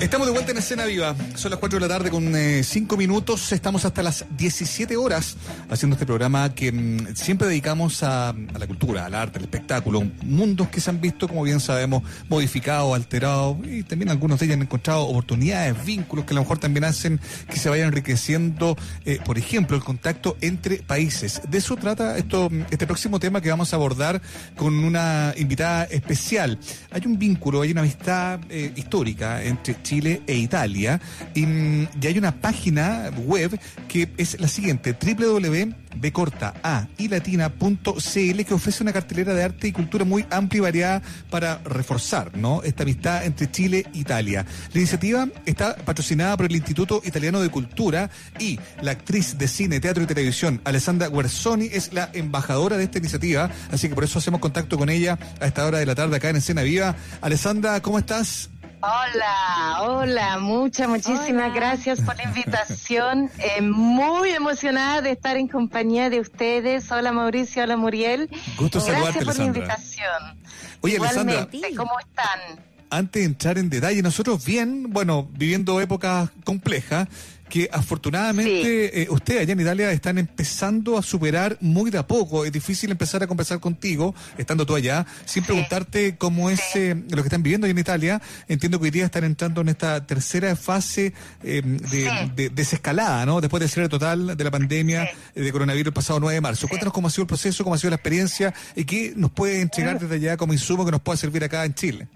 Estamos de vuelta en escena viva. Son las 4 de la tarde con 5 eh, minutos. Estamos hasta las 17 horas haciendo este programa que mm, siempre dedicamos a, la cultura, al arte, al espectáculo. Mundos que se han visto, como bien sabemos, modificados, alterados y también algunos de ellos han encontrado oportunidades, vínculos que a lo mejor también hacen que se vaya enriqueciendo, eh, por ejemplo, el contacto entre países. De eso trata esto, este próximo tema que vamos a abordar con una invitada especial. Hay un vínculo, hay una amistad eh, histórica entre Chile e Italia. Y, hay una página web que es la siguiente, www.bcorta.ailatina.cl que ofrece una cartelera de arte y cultura muy amplia y variada para reforzar esta amistad entre Chile e Italia. La iniciativa está patrocinada por el Instituto Italiano de Cultura y la actriz de cine, teatro y televisión, Alessandra Guerzoni, es la embajadora de esta iniciativa, así que por eso hacemos contacto con ella a esta hora de la tarde acá en Escena Viva. Alessandra, ¿cómo estás? Hola, hola, muchas, muchísimas gracias por la invitación. Eh, muy emocionada de estar en compañía de ustedes. Hola Mauricio, hola Muriel. Gusto saludarte, Gracias por la invitación. Oye, Alessandra. ¿cómo están? Antes de entrar en detalle, nosotros bien, bueno, viviendo épocas complejas, que afortunadamente eh, ustedes allá en Italia están empezando a superar muy de a poco. Es difícil empezar a conversar contigo, estando tú allá, sin preguntarte cómo es eh, lo que están viviendo allá en Italia. Entiendo que hoy día están entrando en esta tercera fase eh, de, desescalada, ¿no? Después del cierre total de la pandemia de coronavirus el pasado 9 de marzo. Cuéntanos cómo ha sido el proceso, cómo ha sido la experiencia y qué nos puede entregar desde allá como insumo que nos pueda servir acá en Chile.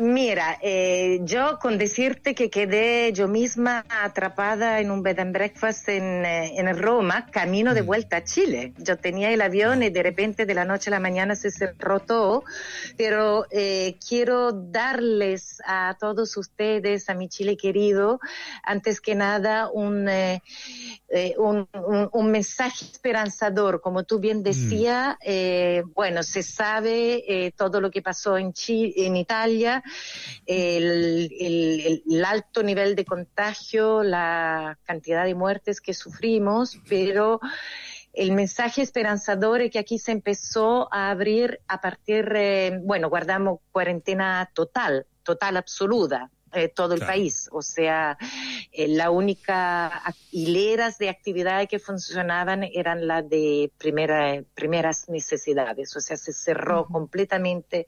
Mira, eh, yo con decirte que quedé yo misma atrapada en un bed and breakfast en, eh, en Roma, camino de mm. vuelta a Chile. Yo tenía el avión y de repente de la noche a la mañana se cerró todo, pero eh, quiero darles a todos ustedes, a mi Chile querido, antes que nada un, eh, eh un, un, un, mensaje esperanzador. Como tú bien decías, mm. eh, bueno, se sabe eh, todo lo que pasó en, Chile, en Italia el, el, alto nivel de contagio, la cantidad de muertes que sufrimos, pero el mensaje esperanzador es que aquí se empezó a abrir a partir, eh, bueno, guardamos cuarentena total, total absoluta, eh, todo el país. O sea, eh, la única hileras de actividades que funcionaban eran las de primera, primeras necesidades. O sea, se cerró completamente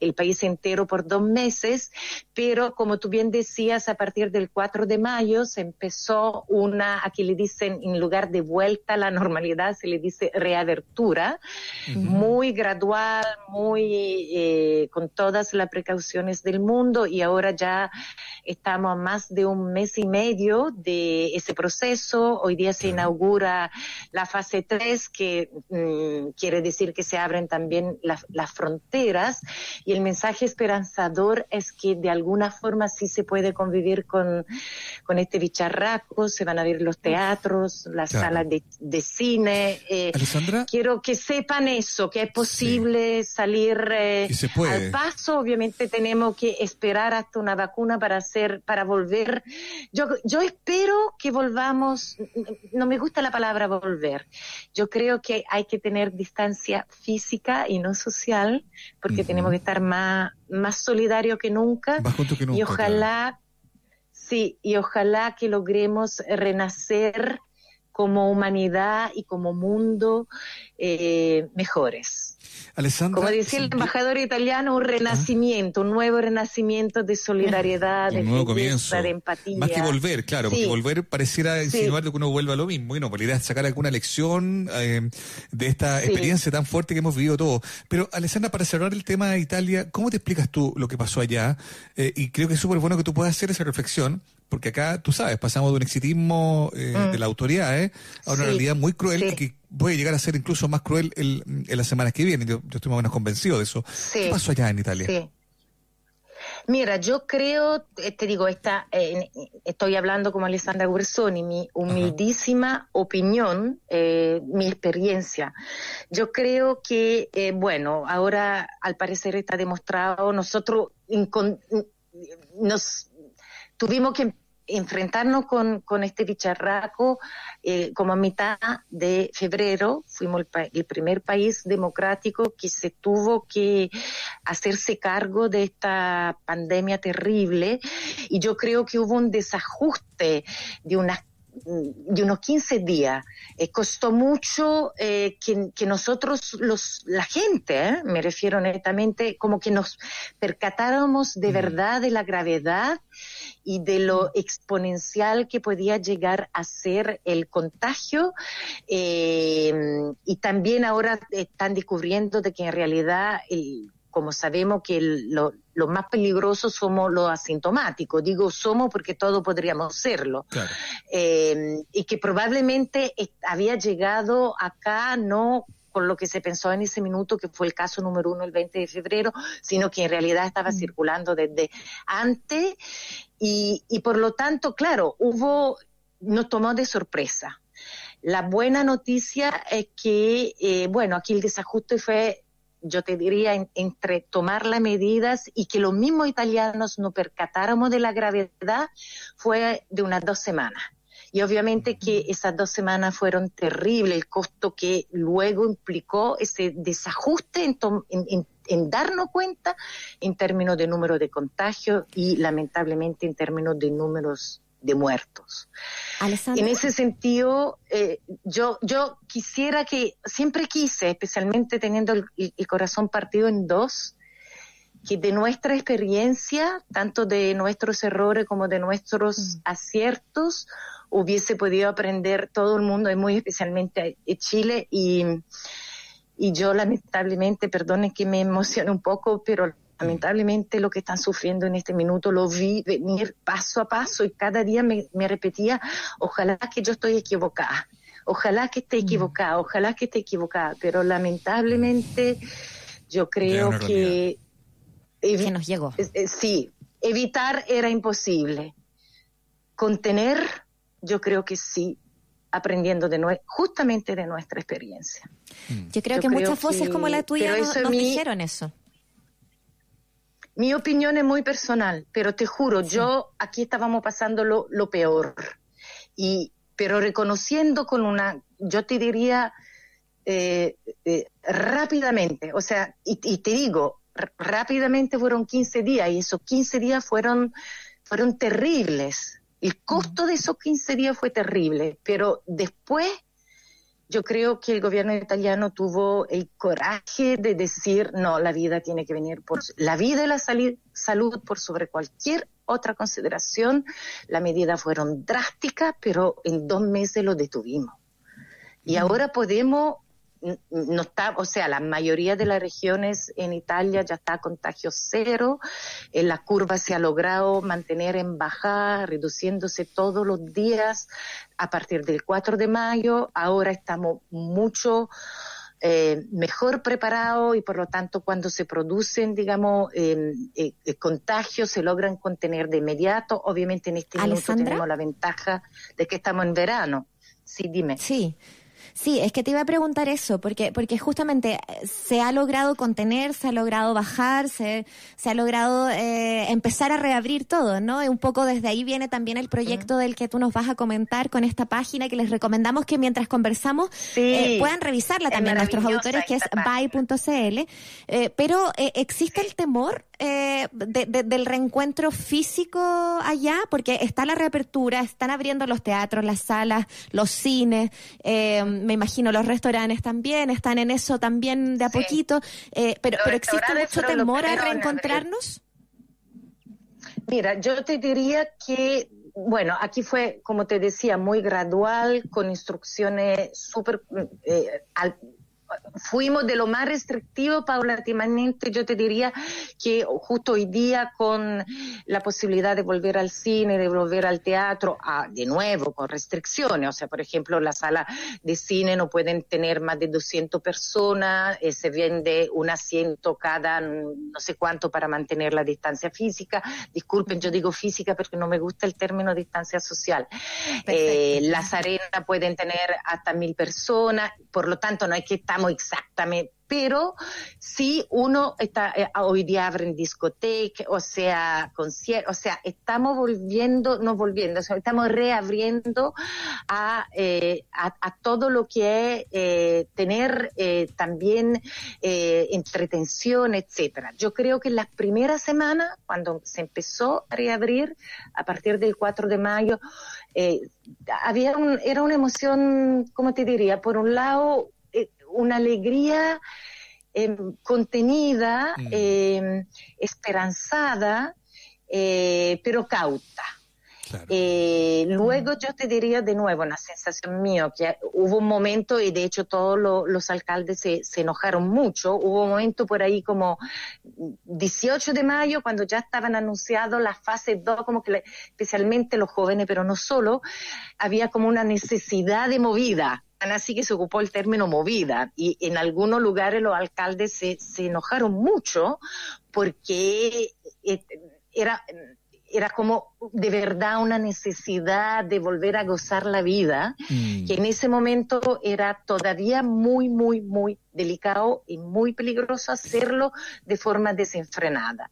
el país entero por dos meses, pero como tú bien decías, a partir del 4 de mayo se empezó una, aquí le dicen, en lugar de vuelta a la normalidad, se le dice reabertura, muy gradual, muy eh, con todas las precauciones del mundo y ahora ya Estamos a más de un mes y medio de ese proceso. Hoy día se inaugura la fase 3, que mm, quiere decir que se abren también las fronteras. Y el mensaje esperanzador es que de alguna forma sí se puede convivir con, con este bicharraco. Se van a abrir los teatros, las salas de, cine. Eh, quiero que sepan eso, que es posible salir eh, al paso. Obviamente tenemos que esperar hasta una vacuna para hacer, para volver. Yo, yo espero que volvamos, no me gusta la palabra volver. Yo creo que hay que tener distancia física y no social, porque tenemos que estar más, más solidarios que nunca. y ojalá, sí, y ojalá que logremos renacer como humanidad y como mundo eh, mejores. Como decía el embajador italiano, un renacimiento, un nuevo renacimiento de solidaridad, de, nuevo comienzo. de empatía. Más que volver, claro, porque volver pareciera insinuar que uno vuelva a lo mismo. Bueno, por la idea es sacar alguna lección eh, de esta experiencia tan fuerte que hemos vivido todos. Pero, Alessandra, para cerrar el tema de Italia, ¿cómo te explicas tú lo que pasó allá? Eh, y creo que es súper bueno que tú puedas hacer esa reflexión, porque acá, tú sabes, pasamos de un exitismo eh, mm. de la autoridad ¿eh? a una realidad muy cruel que puede llegar a ser incluso más cruel el, en las semanas que vienen. Yo, estoy más o menos convencido de eso. ¿Qué pasó allá en Italia? Mira, yo creo, eh, te digo, esta, estoy hablando como Alessandra Guersoni, mi humildísima opinión, mi experiencia. Yo creo que, bueno, ahora al parecer está demostrado, nosotros nos tuvimos que enfrentarnos con, con este bicharraco eh, como a mitad de febrero. Fuimos el, el, primer país democrático que se tuvo que hacerse cargo de esta pandemia terrible y yo creo que hubo un desajuste de unas de unos 15 días. Eh, costó mucho eh, que, que, nosotros, los, la gente, eh, me refiero netamente, como que nos percatáramos de verdad de la gravedad y de lo exponencial que podía llegar a ser el contagio. y también ahora están descubriendo de que en realidad el como sabemos que lo, más peligroso somos los asintomáticos. Digo somos porque todos podríamos serlo. Claro. Eh, y que probablemente había llegado acá no con lo que se pensó en ese minuto, que fue el caso número uno el 20 de febrero, sino que en realidad estaba mm. circulando desde antes. Y, y por lo tanto, claro, hubo, nos tomó de sorpresa. La buena noticia es que, eh, bueno, aquí el desajuste fue yo te diría, entre tomar las medidas y que los mismos italianos no percatáramos de la gravedad, fue de unas dos semanas. Y obviamente que esas dos semanas fueron terribles, el costo que luego implicó ese desajuste en, en, en darnos cuenta en términos de número de contagios y lamentablemente en términos de números de muertos. En ese sentido, eh, yo, yo quisiera que, siempre quise, especialmente teniendo el, el, corazón partido en dos, que de nuestra experiencia, tanto de nuestros errores como de nuestros mm. aciertos, hubiese podido aprender todo el mundo, y muy especialmente Chile, y, y yo lamentablemente, perdone que me emocione un poco, pero Lamentablemente lo que están sufriendo en este minuto lo vi venir paso a paso y cada día me, repetía, ojalá que yo estoy equivocada, ojalá que esté mm. equivocada, ojalá que esté equivocada, pero lamentablemente yo creo que... Que nos llegó. Sí, evitar era imposible. Contener, yo creo que sí, aprendiendo de justamente de nuestra experiencia. Yo creo que muchas voces como la tuya nos, nos dijeron eso. Mi opinión es muy personal, pero te juro, yo aquí estábamos pasando lo, lo, peor. Y, pero reconociendo con una, yo te diría, eh, eh, rápidamente, o sea, y, y, te digo, rápidamente fueron 15 días y esos 15 días fueron, fueron terribles. El costo de esos 15 días fue terrible, pero después yo creo que el gobierno italiano tuvo el coraje de decir, no, la vida tiene que venir por la vida y la salud por sobre cualquier otra consideración. Las medidas fueron drásticas, pero en dos meses lo detuvimos. Y ahora podemos no está, o sea, la mayoría de las regiones en Italia ya está a contagio cero, eh, la curva se ha logrado mantener en bajada, reduciéndose todos los días a partir del 4 de mayo, ahora estamos mucho eh, mejor preparados y por lo tanto cuando se producen, digamos, eh, contagios se logran contener de inmediato. Obviamente en este momento tenemos la ventaja de que estamos en verano. Sí, dime. Sí. Sí, es que te iba a preguntar eso, porque, porque justamente eh, se ha logrado contener, se ha logrado bajar, se, se ha logrado eh, empezar a reabrir todo, ¿no? Y un poco desde ahí viene también el proyecto del que tú nos vas a comentar con esta página que les recomendamos que mientras conversamos eh, puedan revisarla también nuestros autores, que es buy.cl. pero existe el temor eh, del reencuentro físico allá? Porque está la reapertura, están abriendo los teatros, las salas, los cines, eh, me imagino los restaurantes también, están en eso también de a poquito, eh, pero, pero ¿existe mucho temor a reencontrarnos? Mira, yo te diría que bueno, aquí fue, como te decía, muy gradual, con instrucciones súper eh, fuimos de lo más restrictivo paulatinamente, yo te diría que justo hoy día con la posibilidad de volver al cine, de volver al teatro, a, de nuevo con restricciones, o sea, por ejemplo, la sala de cine no pueden tener más de 200 personas, eh, se vende un asiento cada no sé cuánto para mantener la distancia física, disculpen, yo digo física porque no me gusta el término distancia social. Eh, las arenas pueden tener hasta mil personas, por lo tanto no hay que estar exactamente, pero sí uno está, eh, hoy día abren discotecas, o sea, conciertos, o sea, estamos volviendo, no volviendo, estamos reabriendo a, eh, a, todo lo que es eh, tener también entretención, etcétera. Yo creo que en las primeras semanas, cuando se empezó a reabrir, a partir del 4 de mayo, había un, era una emoción, ¿cómo te diría? Por un lado, una alegría eh, contenida, mm. eh, esperanzada, eh, pero cauta. luego yo te diría de nuevo una sensación mía, que hubo un momento, y de hecho todos los alcaldes se, se, enojaron mucho, hubo un momento por ahí como 18 de mayo, cuando ya estaban anunciados las fases 2, como que especialmente los jóvenes, pero no solo, había como una necesidad de movida así que se ocupó el término movida y en algunos lugares los alcaldes se, se enojaron mucho porque eh, era, era como de verdad una necesidad de volver a gozar la vida, mm. que en ese momento era todavía muy, muy, muy delicado y muy peligroso hacerlo de forma desenfrenada.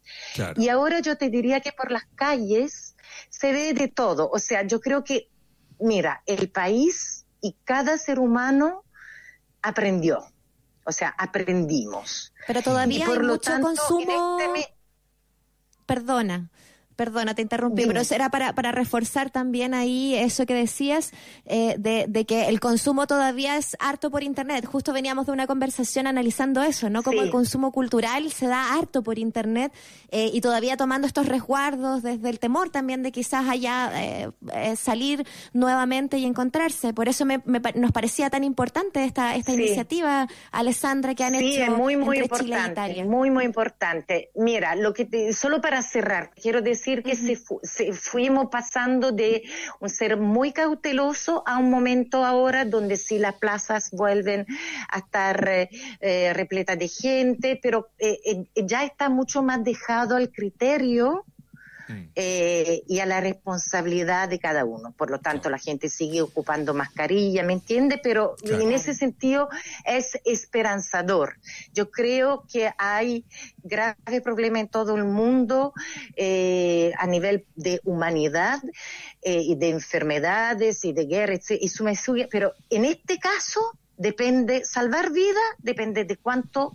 Y ahora yo te diría que por las calles se ve de todo. O sea, yo creo que, mira, el país y cada ser humano aprendió. O sea, aprendimos. Pero todavía hay mucho consumo. Este Perdona, Perdona, te interrumpí, pero era para, para reforzar también ahí eso que decías, eh, de, que el consumo todavía es harto por Internet. Justo veníamos de una conversación analizando eso, ¿no? Como el consumo cultural se da harto por Internet eh, y todavía tomando estos resguardos desde el temor también de quizás allá eh, salir nuevamente y encontrarse. Por eso me, nos parecía tan importante esta, esta iniciativa, Alessandra, que han hecho es muy, muy importante, Muy, muy importante. Mira, lo que solo para cerrar, quiero decir que se, fuimos pasando de un ser muy cauteloso a un momento ahora donde sí las plazas vuelven a estar eh, eh, repletas de gente, pero eh, ya está mucho más dejado al criterio eh, y a la responsabilidad de cada uno. Por lo tanto, la gente sigue ocupando mascarilla, ¿me entiende? Pero en ese sentido es esperanzador. Yo creo que hay graves problemas en todo el mundo eh, a nivel de humanidad eh, y de enfermedades y de guerras y suma pero en este caso depende, salvar vida depende de cuánto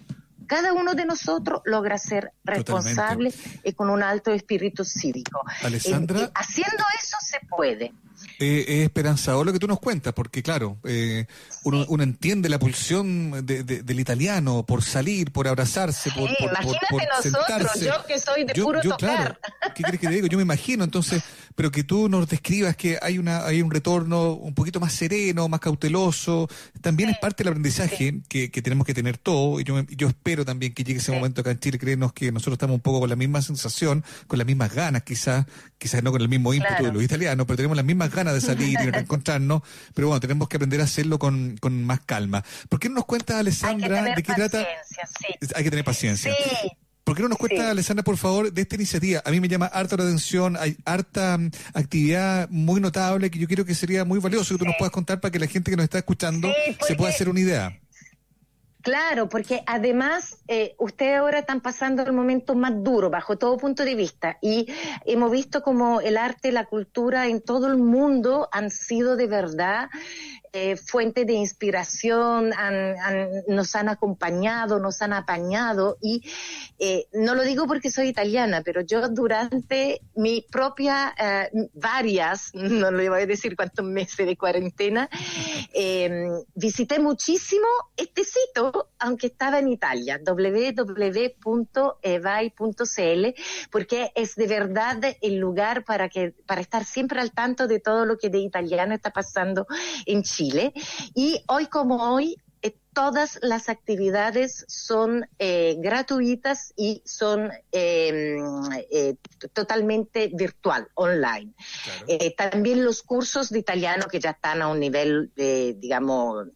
cada uno de nosotros logra ser responsable y con un alto espíritu cívico. Alessandra. Eh, eh, haciendo eso se puede. Eh, es esperanzador lo que tú nos cuentas, porque claro, eh, uno, uno, entiende la pulsión del italiano por salir, por abrazarse, por, por, imagínate por, nosotros, yo que soy de puro tocar. ¿Qué crees que te digo? Yo me imagino, entonces, pero que tú nos describas que hay una hay un retorno un poquito más sereno, más cauteloso, también es parte del aprendizaje que, que, tenemos que tener todo, y yo, yo espero también que llegue ese momento acá en Chile, creernos que nosotros estamos un poco con la misma sensación, con las mismas ganas quizás, quizás no con el mismo ímpetu de los italianos, pero tenemos las mismas ganas de salir y reencontrarnos, pero bueno, tenemos que aprender a hacerlo con, con más calma. ¿Por qué no nos cuenta, Alessandra, de qué trata? Hay que tener paciencia. Sí. ¿Por qué no nos cuenta, Alessandra, por favor, de esta iniciativa? A mí me llama harta la atención, hay harta mm, actividad muy notable que yo creo que sería muy valioso que tú nos puedas contar para que la gente que nos está escuchando se pueda hacer una idea. Claro, porque además eh, ustedes ahora están pasando el momento más duro bajo todo punto de vista y hemos visto como el arte, la cultura en todo el mundo han sido de verdad eh, de inspiración, nos han acompañado, nos han apañado y eh, no lo digo porque soy italiana, pero yo durante mi propia, eh, varias, no le voy a decir cuántos meses de cuarentena, visité muchísimo este sitio, aunque estaba en Italia, www.evai.cl, porque es de verdad el lugar para que para estar siempre al tanto de todo lo que de italiano está pasando en Chile. Y hoy como hoy, eh, todas las actividades son eh, gratuitas y son em, eh, totalmente virtual, online. también los cursos de italiano que ya están a un nivel, digamos,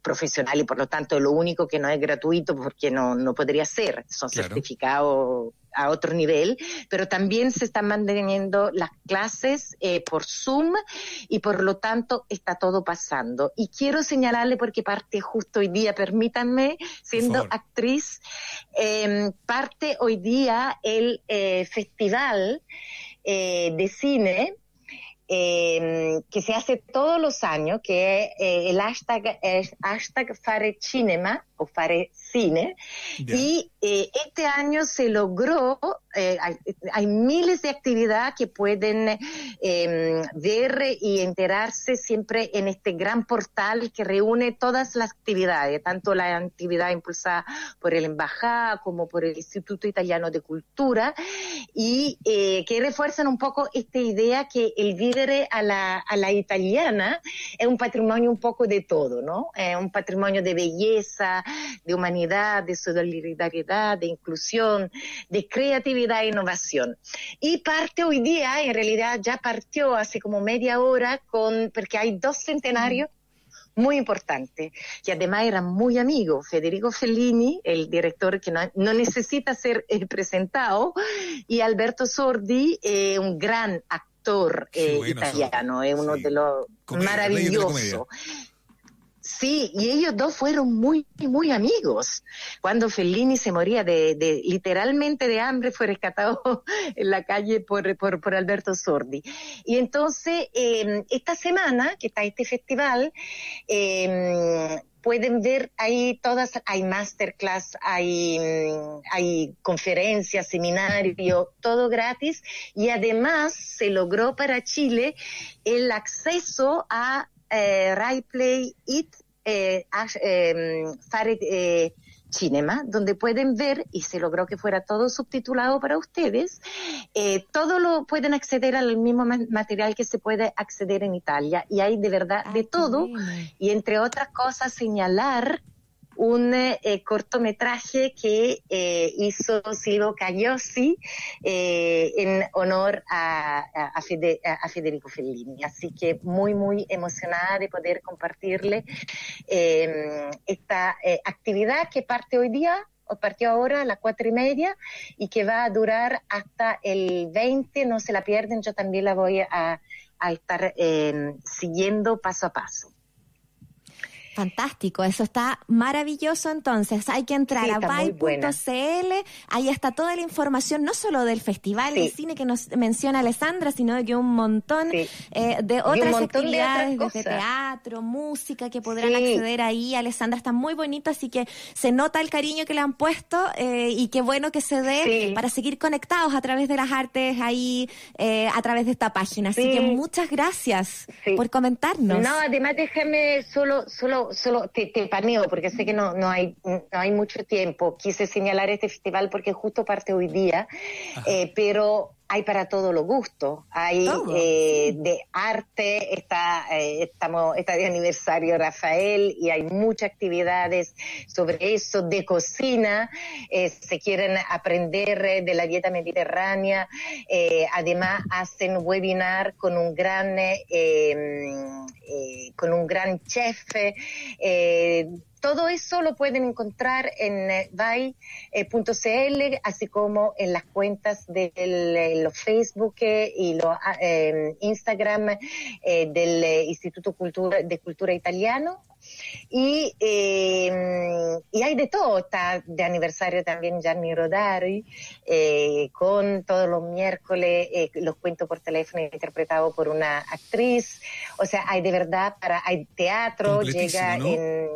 profesional y por lo tanto lo único que no es gratuito porque no, no podría ser, son certificados a otro nivel, pero también se están manteniendo las clases eh, por Zoom y por lo tanto está todo pasando. Y quiero señalarle porque parte justo hoy día, permítanme, siendo actriz, em, parte hoy día el eh, festival eh, de cine em, que se hace todos los años, que el hashtag es hashtag Fare Cinema o Fare Cine. Y este año se logró eh, hay, miles de actividades que pueden em, ver y enterarse siempre en este gran portal que reúne todas las actividades, tanto la actividad impulsada por el Embajada como por el Instituto Italiano de Cultura, y eh, que refuerzan un poco esta idea que el vivere a la, a la italiana es un patrimonio un poco de todo, ¿no? Es un patrimonio de belleza, de humanidad, de solidaridad, de inclusión, de creatividad da innovación. Y parte hoy día, en realidad ya partió hace como media hora, con, porque hay dos centenarios muy importantes, y además eran muy amigos. Federico Fellini, el director que no, necesita ser eh, presentado, y Alberto Sordi, eh, un gran actor eh, italiano, es uno de los maravillosos. Sí, y ellos dos fueron muy, muy amigos. Cuando Fellini se moría de, de literalmente de hambre, fue rescatado en la calle por, por, por Alberto Sordi. Y entonces, eh, esta semana que está este festival, eh, pueden ver ahí todas, hay masterclass, hay, hay conferencias, seminarios, todo gratis. Y además se logró para Chile el acceso a eh, Rai Play It eh, em, eh, Cinema, donde pueden ver, y se logró que fuera todo subtitulado para ustedes, eh, todo lo pueden acceder al mismo material que se puede acceder en Italia. Y hay de verdad de todo, y entre otras cosas señalar un eh, cortometraje que eh, hizo Silvio Cagliosi eh, en honor a, a, Federico Fellini. Así que muy, muy emocionada de poder compartirle em, esta actividad que parte hoy día o partió ahora a las cuatro y media y que va a durar hasta el 20, no se la pierden, yo también la voy a, a estar em, siguiendo paso a paso. Fantástico, eso está maravilloso entonces. Hay que entrar a vai.cl, ahí está toda la información, no solo del festival de cine que nos menciona Alessandra, sino de un montón eh, de otras actividades, de, teatro, música que podrán acceder ahí. Alessandra está muy bonita, así que se nota el cariño que le han puesto eh, y qué bueno que se dé para seguir conectados a través de las artes ahí, eh, a través de esta página. Así que muchas gracias por comentarnos. No, además déjame solo, solo solo, te, paneo porque sé que no, no, hay, no hay mucho tiempo. Quise señalar este festival porque justo parte hoy día, eh, pero hay para todos los gustos. Hay eh, de arte, está, eh, estamos, está de aniversario Rafael y hay muchas actividades sobre eso, de cocina, eh, se quieren aprender de la dieta mediterránea, además hacen webinar con un gran, con un gran chef todo eso lo pueden encontrar en eh, vai.cl, así como en las cuentas de los Facebook y los ah, em, Instagram eh, del Instituto Cultura, de Cultura Italiano. Y, em, y hay de todo, está de aniversario también Gianni Rodari, eh, con todos los miércoles los cuentos por teléfono interpretados por una actriz. O sea, hay de verdad para, hay teatro, llega en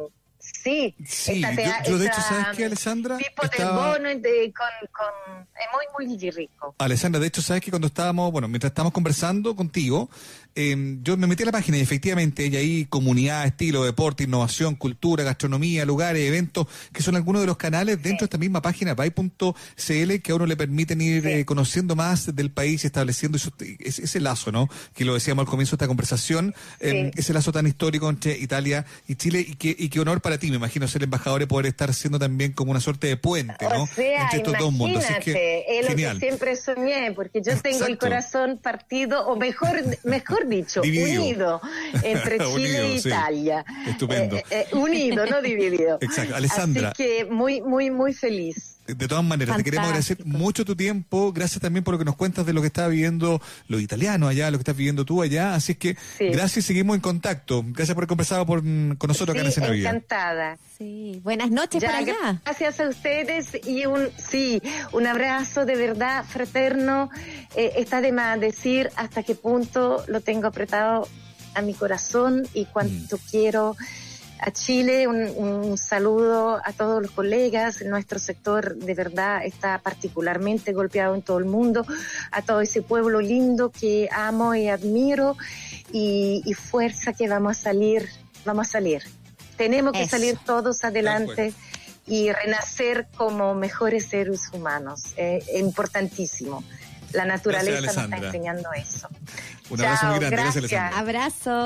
Sí, sí yo, de hecho, ¿sabes qué, Alessandra? Estaba... con, con, es muy, muy rico. Alessandra, de hecho, ¿sabes que cuando estábamos, bueno, mientras estábamos conversando contigo, Em, yo me metí a la página y efectivamente hay ahí comunidad, estilo, deporte, innovación, cultura, gastronomía, lugares, eventos, que son algunos de los canales dentro de esta misma página, by.cl, que a uno le permiten ir eh, conociendo más del país y estableciendo ese, lazo, ¿no? Que lo decíamos al comienzo de esta conversación, em, ese lazo tan histórico entre Italia y Chile, y que, y qué honor para ti, me imagino, ser embajador y poder estar siendo también como una suerte de puente, ¿no? entre estos dos mundos. Así que, es lo que siempre soñé, porque yo tengo el corazón partido, o mejor, mejor dicho, unido entre Chile e Italia. Estupendo. Eh, eh, unido, no dividido. Exacto, Alessandra. Así que muy, muy, muy feliz. De todas maneras, te queremos agradecer mucho tu tiempo. Gracias también por lo que nos cuentas de lo que está viviendo los italianos allá, lo que estás viviendo tú allá. Así es que gracias y seguimos en contacto. Gracias por haber conversado con nosotros acá en Escena Encantada. Sí, buenas noches para allá. Gracias a ustedes y un, sí, un abrazo de verdad fraterno. Eh, está de más decir hasta qué punto lo tengo apretado a mi corazón y cuánto mm. quiero a Chile, un, saludo a todos los colegas. Nuestro sector de verdad está particularmente golpeado en todo el mundo, a todo ese pueblo lindo que amo y admiro y, fuerza que vamos a salir, vamos a salir. Tenemos que salir todos adelante y renacer como mejores seres humanos. es importantísimo. La naturaleza nos está enseñando eso. Un abrazo muy grande. Gracias. Abrazo.